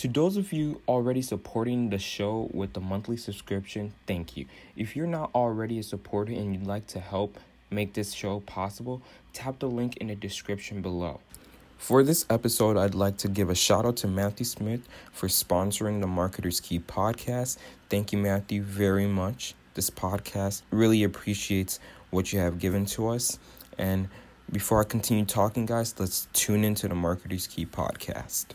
To those of you already supporting the show with the monthly subscription, thank you. If you're not already a supporter and you'd like to help make this show possible, tap the link in the description below. For this episode, I'd like to give a shout out to Matthew Smith for sponsoring the Marketer's Key podcast. Thank you, Matthew, very much. This podcast really appreciates what you have given to us. And before I continue talking, guys, let's tune into the Marketer's Key podcast.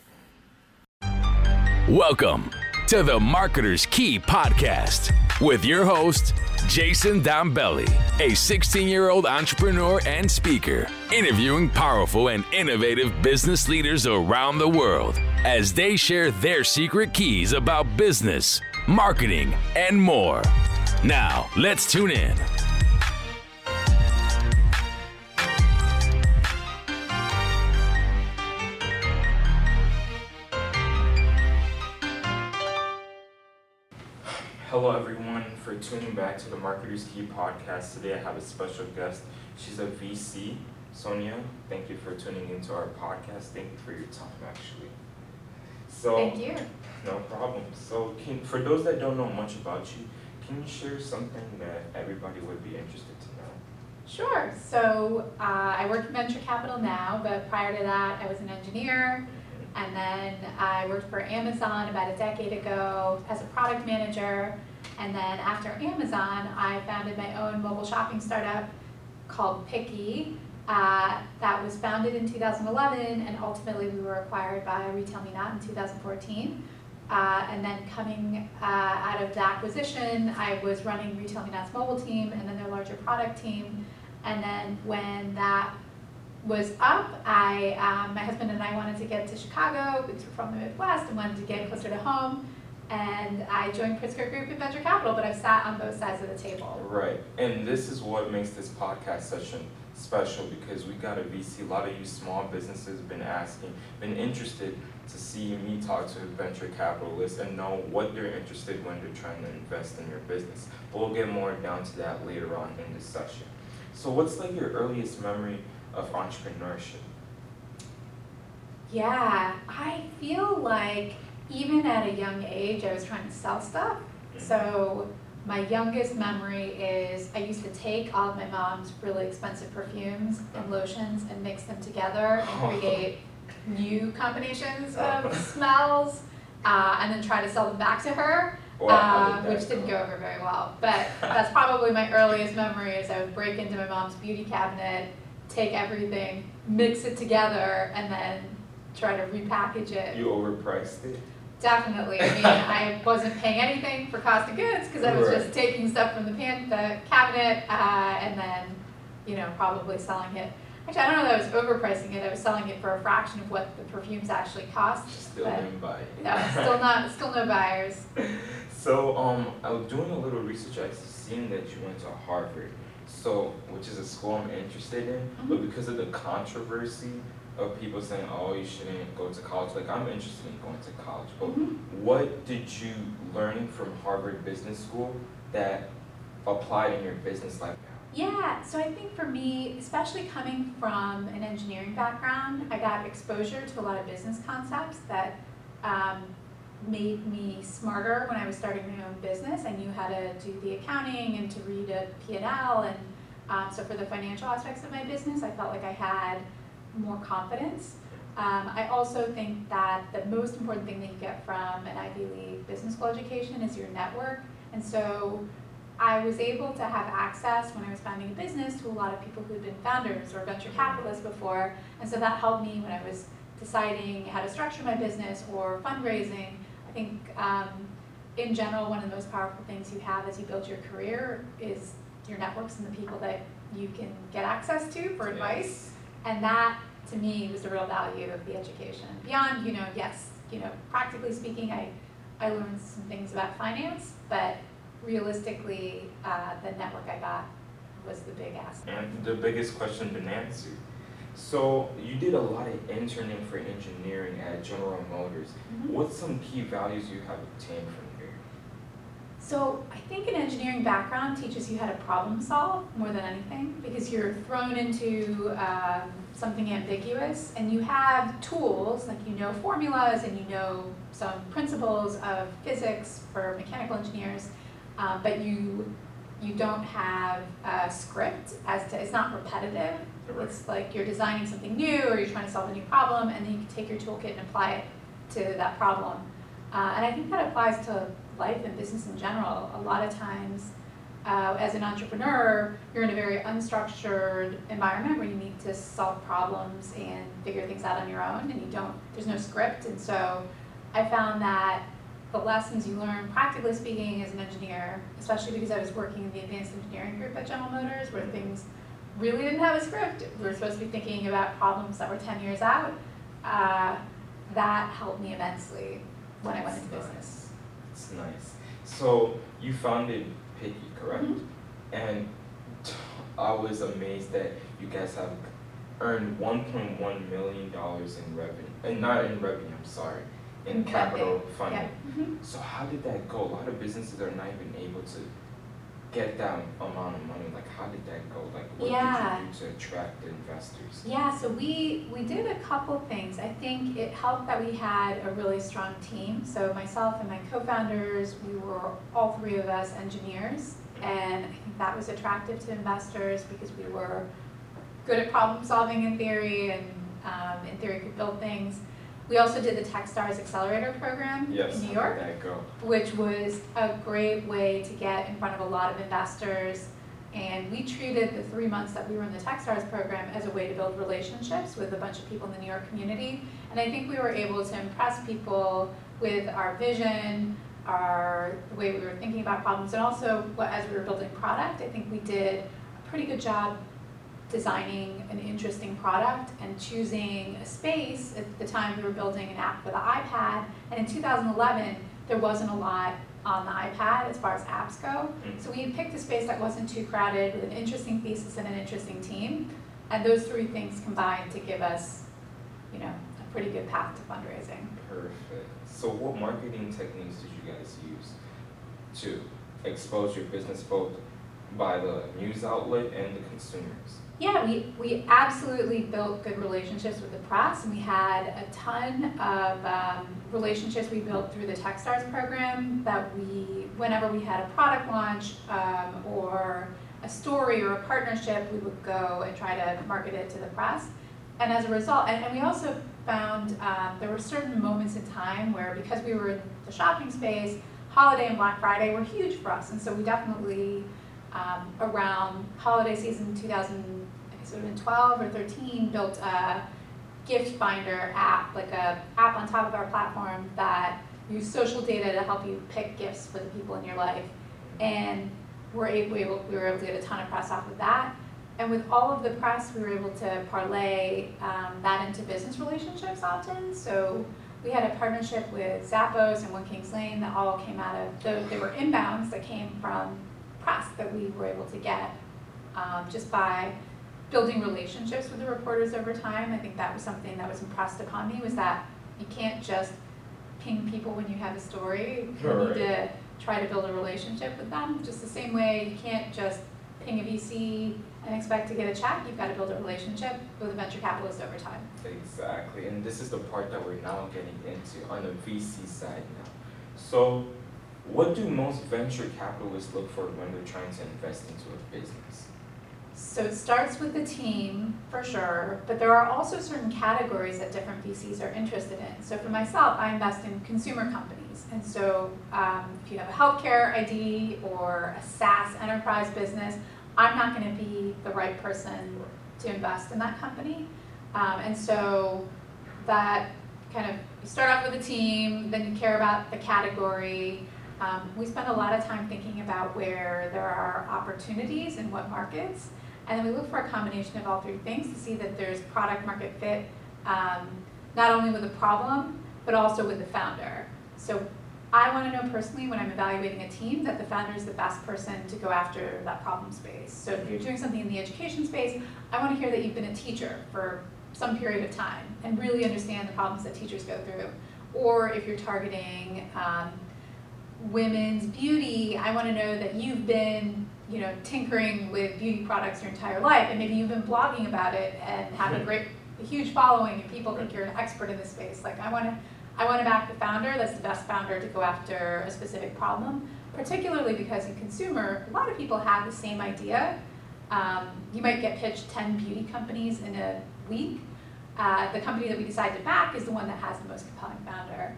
Welcome to the Marketer's Key podcast with your host, Jayson Dombele, a 16 year old entrepreneur and speaker, interviewing powerful and innovative business leaders around the world as they share their secret keys about business, marketing, and more. Now, let's tune in. For tuning back to the Marketer's Key podcast. Today I have a special guest. She's a VC. Sonia, thank you for tuning into our podcast. Thank you for your time, actually. So, thank you. No problem. So, can, for those that don't know much about you, can you share something that everybody would be interested to know? Sure. So, uh, I work in venture capital now, but prior to that, I was an engineer. And then I worked for Amazon about a decade ago as a product manager. And then after Amazon, I founded my own mobile shopping startup called Pickie. Uh, that was founded in 2011, and ultimately we were acquired by RetailMeNot in 2014. Uh, and then coming uh, out of the acquisition, I was running RetailMeNot's mobile team and then their larger product team. And then when that was up, I, um, my husband and I wanted to get to Chicago because we're from the Midwest and wanted to get closer to home. And I joined Pritzker Group in venture capital, but I've sat on both sides of the table. Right, and this is what makes this podcast session special because we got a VC. A lot of you small businesses been asking, been interested to see me talk to venture capitalists and know what they're interested when they're trying to invest in your business. But we'll get more down to that later on in this session. So, what's like your earliest memory of entrepreneurship? Yeah, I feel like even at a young age, I was trying to sell stuff. So my youngest memory is I used to take all of my mom's really expensive perfumes and lotions and mix them together and create new combinations of smells uh, and then try to sell them back to her. Uh, which didn't go over very well. But that's probably my earliest memory is I would break into my mom's beauty cabinet, take everything, mix it together, and then try to repackage it. You overpriced it? Definitely. I mean, I wasn't paying anything for cost of goods because I was right. just taking stuff from the pan, the cabinet, uh, and then, you know, probably selling it. Actually, I don't know that I was overpricing it. I was selling it for a fraction of what the perfumes actually cost. Still didn't buy it. No, still not, still no buyers. So, um, I was doing a little research. I seen that you went to Harvard so which is a school I'm interested in, mm-hmm. but because of the controversy of people saying, "Oh, you shouldn't go to college," like I'm interested in going to college. But mm-hmm. what did you learn from Harvard Business School that applied in your business life? Now? Yeah, so I think for me, especially coming from an engineering background, I got exposure to a lot of business concepts that um, made me smarter when I was starting my own business. I knew how to do the accounting and to read a P&L. And um, so for the financial aspects of my business, I felt like I had more confidence. Um, I also think that the most important thing that you get from an Ivy League business school education is your network. And so I was able to have access when I was founding a business to a lot of people who had been founders or venture capitalists before. And so that helped me when I was deciding how to structure my business or fundraising I think um, in general, one of the most powerful things you have as you build your career is your networks and the people that you can get access to for advice. And that, to me, was the real value of the education. Beyond, you know, yes, you know, practically speaking, I, I learned some things about finance, but realistically, uh, the network I got was the big asset. And the biggest question to Nancy so you did a lot of interning for engineering at General Motors. Mm-hmm. What's some key values you have obtained from? So I think an engineering background teaches you how to problem solve more than anything because you're thrown into um, something ambiguous and you have tools, like you know formulas and you know some principles of physics for mechanical engineers, uh, but you you don't have a script as to it's not repetitive. Right. It's like you're designing something new or you're trying to solve a new problem and then you can take your toolkit and apply it to that problem. Uh, and I think that applies to life and business in general. A lot of times, uh, as an entrepreneur, you're in a very unstructured environment where you need to solve problems and figure things out on your own, and you don't. There's no script, and so I found that the lessons you learn, practically speaking, as an engineer, especially because I was working in the advanced engineering group at General Motors, where things really didn't have a script. We were supposed to be thinking about problems that were 10 years out. Uh, that helped me immensely when I went into That's business. It's nice. So you founded Pickie, correct? Mhm. And I was amazed that you guys have earned 1.1 million dollars in revenue, and not in revenue. I'm sorry, in In capital funding. Yeah. Mhm. So how did that go? A lot of businesses are not even able to get that amount of money. Like, how did that go? What Yeah. did you do to attract investors? Yeah, so we, we did a couple things. I think it helped that we had a really strong team. So myself and my co-founders, we were all three of us engineers. And I think that was attractive to investors because we were good at problem solving in theory and um, in theory could build things. We also did the Techstars Accelerator Program Yes. in New York did that go? which was a great way to get in front of a lot of investors. And we treated the three months that we were in the Techstars program as a way to build relationships with a bunch of people in the New York community. And I think we were able to impress people with our vision, our the way we were thinking about problems, and also what, as we were building product. I think we did a pretty good job designing an interesting product and choosing a space. At the time, we were building an app for the iPad, and in 2011, there wasn't a lot on the iPad as far as apps go. Mm. So we picked a space that wasn't too crowded with an interesting thesis and an interesting team. And those three things combined to give us, you know, a pretty good path to fundraising. Perfect. So what marketing techniques did you guys use to expose your business both by the news outlet and the consumers? Yeah, we, we absolutely built good relationships with the press, and we had a ton of um, relationships we built through the Techstars program that we, whenever we had a product launch um, or a story or a partnership, we would go and try to market it to the press. And as a result, and, and we also found um, there were certain moments in time where, because we were in the shopping space, holiday and Black Friday were huge for us, and so we definitely um, around holiday season 2000, I guess it would have been 12 or 13, built a gift finder app, like a app on top of our platform that used social data to help you pick gifts for the people in your life. And we're able, we able- we were able to get a ton of press off of that. And with all of the press, we were able to parlay um, that into business relationships often. So we had a partnership with Zappos and One Kings Lane that all came out of, the- they were inbounds that came from press that we were able to get um, just by building relationships with the reporters over time. I think that was something that was impressed upon me was that you can't just ping people when you have a story. You Right. need to try to build a relationship with them. Just the same way you can't just ping a VC and expect to get a check. You've got to build a relationship with a venture capitalist over time. Exactly, and this is the part that we're now getting into on the VC side now. So, what do most venture capitalists look for when they're trying to invest into a business? So it starts with the team for sure, but there are also certain categories that different VCs are interested in. So for myself, I invest in consumer companies. And so um, if you have a healthcare IT or a SaaS enterprise business, I'm not going to be the right person to invest in that company. Um, and so that kind of, you start off with a team, then you care about the category. Um, we spend a lot of time thinking about where there are opportunities and what markets. And then we look for a combination of all three things to see that there's product market fit, um, not only with the problem, but also with the founder. So I want to know personally when I'm evaluating a team that the founder is the best person to go after that problem space. So if you're doing something in the education space, I want to hear that you've been a teacher for some period of time and really understand the problems that teachers go through. Or if you're targeting um, women's beauty. I want to know that you've been, you know, tinkering with beauty products your entire life, and maybe you've been blogging about it and have a great, a huge following, and people think you're an expert in this space. Like I want to, I want to back the founder. That's the best founder to go after a specific problem, particularly because in consumer, a lot of people have the same idea. Um, you might get pitched 10 beauty companies in a week. Uh, the company that we decide to back is the one that has the most compelling founder.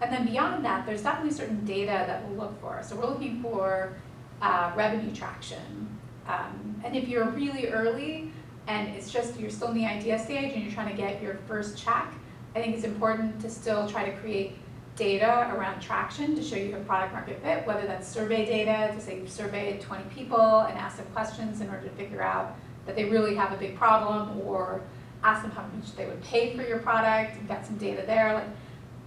And then beyond that, there's definitely certain data that we'll look for. So we're looking for uh, revenue traction. Um, and if you're really early and it's just you're still in the idea stage and you're trying to get your first check, I think it's important to still try to create data around traction to show you have product market fit, whether that's survey data to say you've surveyed 20 people and asked them questions in order to figure out that they really have a big problem or ask them how much they would pay for your product and get some data there. Like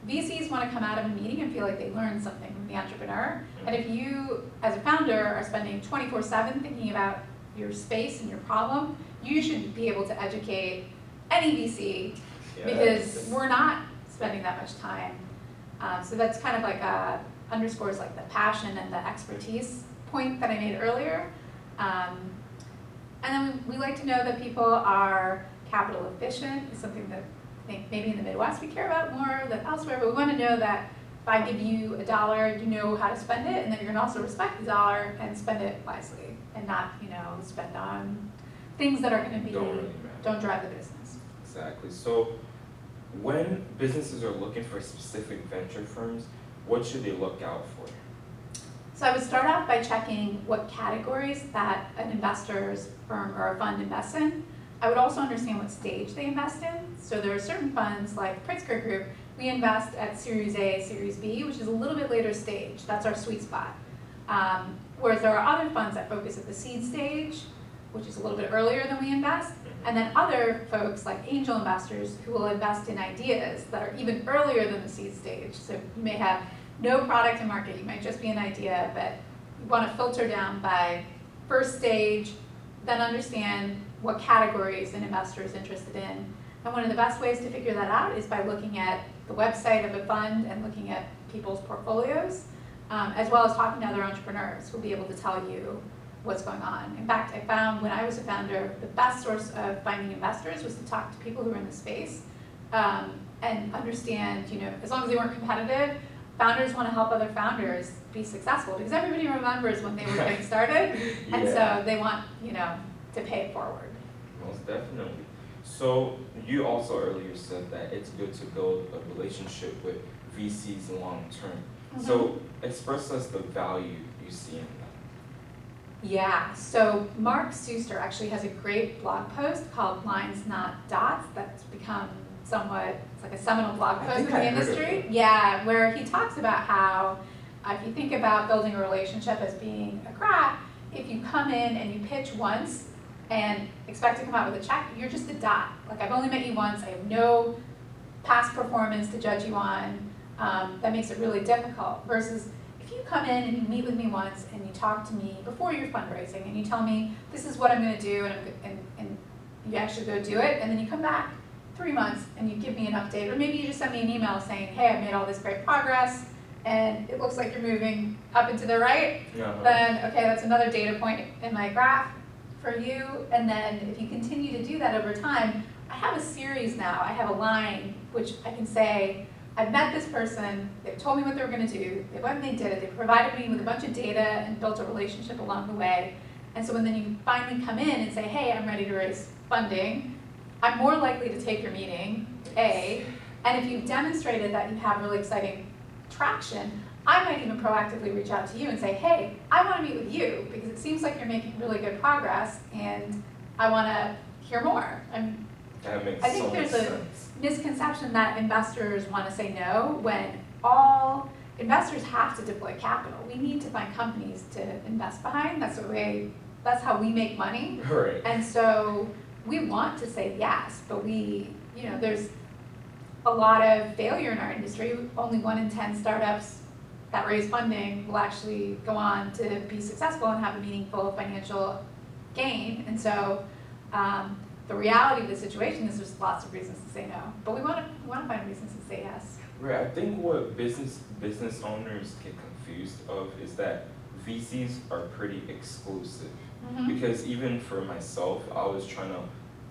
VCs want to come out of a meeting and feel like they learned something from the entrepreneur. And if you, as a founder, are spending 24 7 thinking about your space and your problem, you should be able to educate any VC because we're not spending that much time. Um, so that's kind of like a, underscores like the passion and the expertise point that I made earlier. Um, and then we, we like to know that people are capital efficient, is something that think maybe in the Midwest we care about more than elsewhere, but we want to know that if I give you a dollar, you know how to spend it, and then you're going to also respect the dollar and spend it wisely, and not you know spend on things that are going to be don't, really don't drive the business. Exactly. So when businesses are looking for specific venture firms, what should they look out for? So I would start off by checking what categories that an investor's firm or a fund invests in. I would also understand what stage they invest in. So there are certain funds like Pritzker Group, we invest at Series A, Series B, which is a little bit later stage. That's our sweet spot. Um, whereas there are other funds that focus at the seed stage, which is a little bit earlier than we invest. And then other folks like angel investors who will invest in ideas that are even earlier than the seed stage. So you may have no product in market, you might just be an idea, but you want to filter down by first stage, then understand what categories an investor is interested in. And one of the best ways to figure that out is by looking at the website of a fund and looking at people's portfolios, um, as well as talking to other entrepreneurs who'll be able to tell you what's going on. In fact, I found when I was a founder, the best source of finding investors was to talk to people who are in the space um, and understand, you know, as long as they weren't competitive, founders want to help other founders be successful because everybody remembers when they were getting started, and yeah. so they want, you know, to pay it forward. Most definitely. So you also earlier said that it's good to build a relationship with VCs long term. Mm-hmm. So express us the value you see in that. Yeah, so Mark Suster actually has a great blog post called Lines Not Dots that's become somewhat, it's like a seminal blog post in the I industry. Yeah, where he talks about how uh, if you think about building a relationship as being a craft, if you come in and you pitch once and expect to come out with a check, you're just a dot. Like I've only met you once, I have no past performance to judge you on. Um, that makes it really difficult. Versus if you come in and you meet with me once and you talk to me before you're fundraising and you tell me this is what I'm going to do and, and, and you actually go do it, and then you come back three months and you give me an update, or maybe you just send me an email saying, hey, I've made all this great progress and it looks like you're moving up and to the right, then okay, that's another data point in my graph for you. And then if you continue to do that over time, I have a series now. I have a line which I can say, I've met this person, they've told me what they were going to do, they went and they did it, they provided me with a bunch of data and built a relationship along the way. And so when then you finally come in and say, hey, I'm ready to raise funding, I'm more likely to take your meeting, A. And if you've demonstrated that you have really exciting traction, I might even proactively reach out to you and say, hey, I want to meet with you because it seems like you're making really good progress and I want to hear more. I'm, that makes I think so there's a sense. misconception that investors want to say no when all investors have to deploy capital. We need to find companies to invest behind. That's the way, that's how we make money. Right. And so we want to say yes, but we, you know, there's a lot of failure in our industry. Only one in 10 startups that raise funding will actually go on to be successful and have a meaningful financial gain. And so um, the reality of the situation is there's lots of reasons to say no, but we want to want to find reasons to say yes. Right. I think what business business owners get confused of is that VCs are pretty exclusive. Mhm. Because even for myself, I was trying to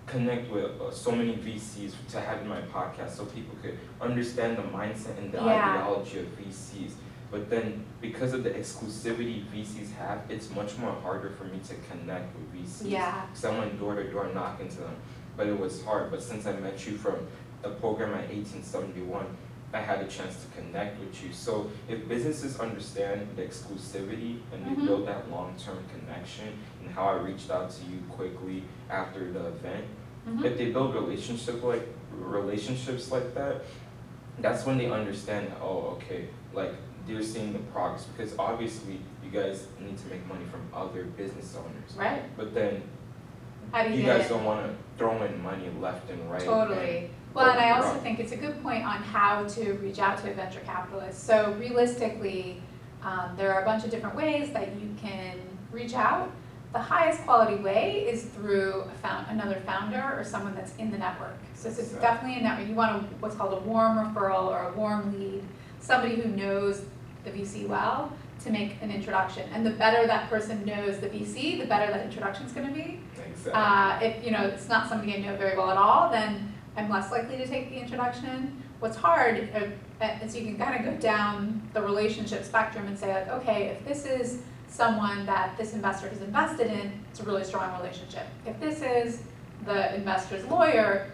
connect with uh, so many VCs to have in my podcast so people could understand the mindset and the Yeah. ideology of VCs. But then because of the exclusivity VCs have, it's much more harder for me to connect with VCs. Yeah. Because I went door to door knocking to them. But it was hard. But since I met you from a program at 1871, I had a chance to connect with you. So if businesses understand the exclusivity and they Mhm. build that long-term connection and how I reached out to you quickly after the event, Mhm. if they build relationship like relationships like that, that's when they understand. Oh, okay, like they're seeing the progress because obviously you guys need to make money from other business owners. Right. But then How do you, you get guys it? don't want to throw in money left and right. Totally. Well, and I also think it's a good point on how to reach out to a venture capitalist. So realistically, um, there are a bunch of different ways that you can reach out. The highest quality way is through a found, another founder or someone that's in the network. So it's Exactly. definitely a network. You want a, what's called a warm referral or a warm lead, somebody who knows the VC well to make an introduction. And the better that person knows the VC, the better that introduction is gonna be. Exactly. Uh, if, you know, it's not somebody I know very well at all, then I'm less likely to take the introduction. What's hard uh, is you can kind of go down the relationship spectrum and say like, okay, if this is someone that this investor has invested in, it's a really strong relationship. If this is the investor's lawyer,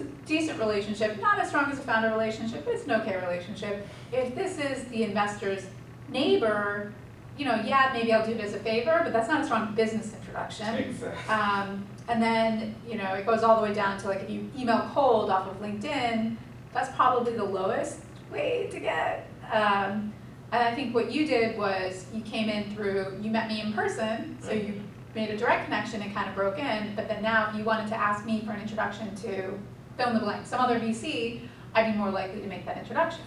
a decent relationship, not as strong as a founder relationship, but it's an okay relationship. If this is the investor's neighbor, you know, yeah, maybe I'll do it as a favor, but that's not a strong business introduction. exactly. Um, and then, you know, it goes all the way down to like if you email cold off of LinkedIn, that's probably the lowest way to get. Um, and I think what you did was you came in through, you met me in person, so you made a direct connection and kind of broke in. But then now, if you wanted to ask me for an introduction to fill in the blank, some other VC, I'd be more likely to make that introduction.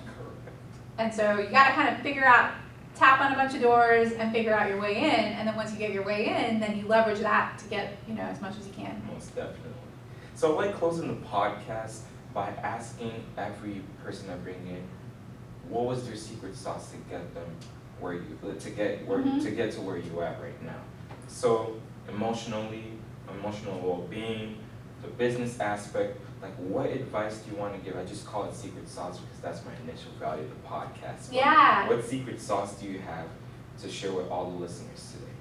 And so you got to kind of figure out, tap on a bunch of doors and figure out your way in. And then once you get your way in, then you leverage that to get you know as much as you can. Most definitely. So I like closing the podcast by asking every person I bring in, what was their secret sauce to get them where you to get where Mhm. to get to where you at right now. So emotionally, emotional well-being, the business aspect. Like, what advice do you want to give? I just call it secret sauce because that's my initial value of the podcast. But Yeah. What secret sauce do you have to share with all the listeners today?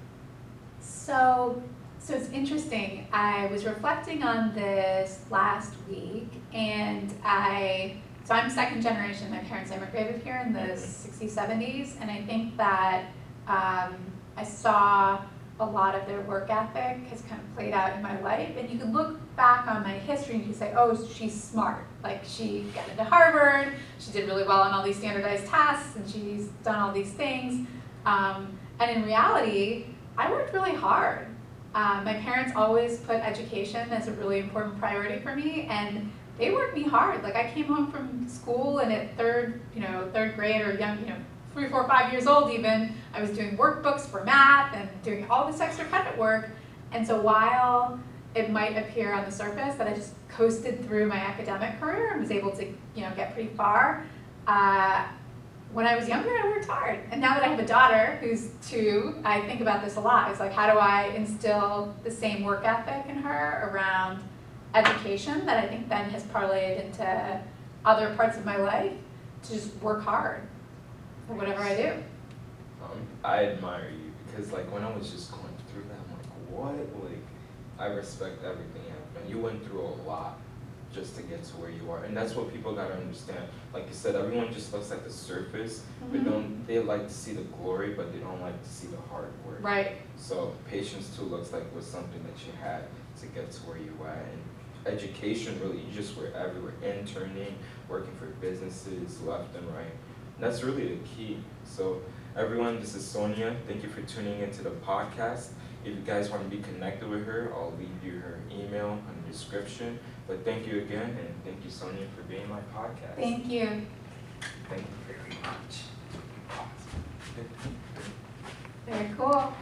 So, so it's interesting. I was reflecting on this last week, and I so I'm second generation. My parents immigrated here in the '60s, '70s, and I think that um, I saw a lot of their work ethic has kind of played out in my life. And you can look back on my history and you can say, oh, she's smart. Like she got into Harvard, she did really well on all these standardized tests, and she's done all these things. Um, and in reality, I worked really hard. Um, my parents always put education as a really important priority for me, and they worked me hard. Like I came home from school, and at third, you know, third grade or young, you know, three, four, five years old even, I was doing workbooks for math and doing all this extra credit work. And so while it might appear on the surface that I just coasted through my academic career and was able to, you know, get pretty far, uh, when I was younger, I worked hard. And now that I have a daughter who's two, I think about this a lot. It's like, how do I instill the same work ethic in her around education that I think then has parlayed into other parts of my life to just work hard for whatever I do. Um, I admire you because like when I was just going through that, I'm like, what? Like, I respect everything you've done. You went through a lot just to get to where you are, and that's what people gotta understand. Like you said, everyone just looks at the surface, but Mhm. don't they like to see the glory, but they don't like to see the hard work. Right. So patience too looks like was something that you had to get to where you were at. And education really, you just were everywhere, interning, working for businesses left and right. That's really the key. So everyone, this is Sonia. Thank you for tuning into the podcast. If you guys want to be connected with her, I'll leave you her email in the description. But thank you again, and thank you, Sonia, for being my podcast. Thank you. Thank you very much. Very cool.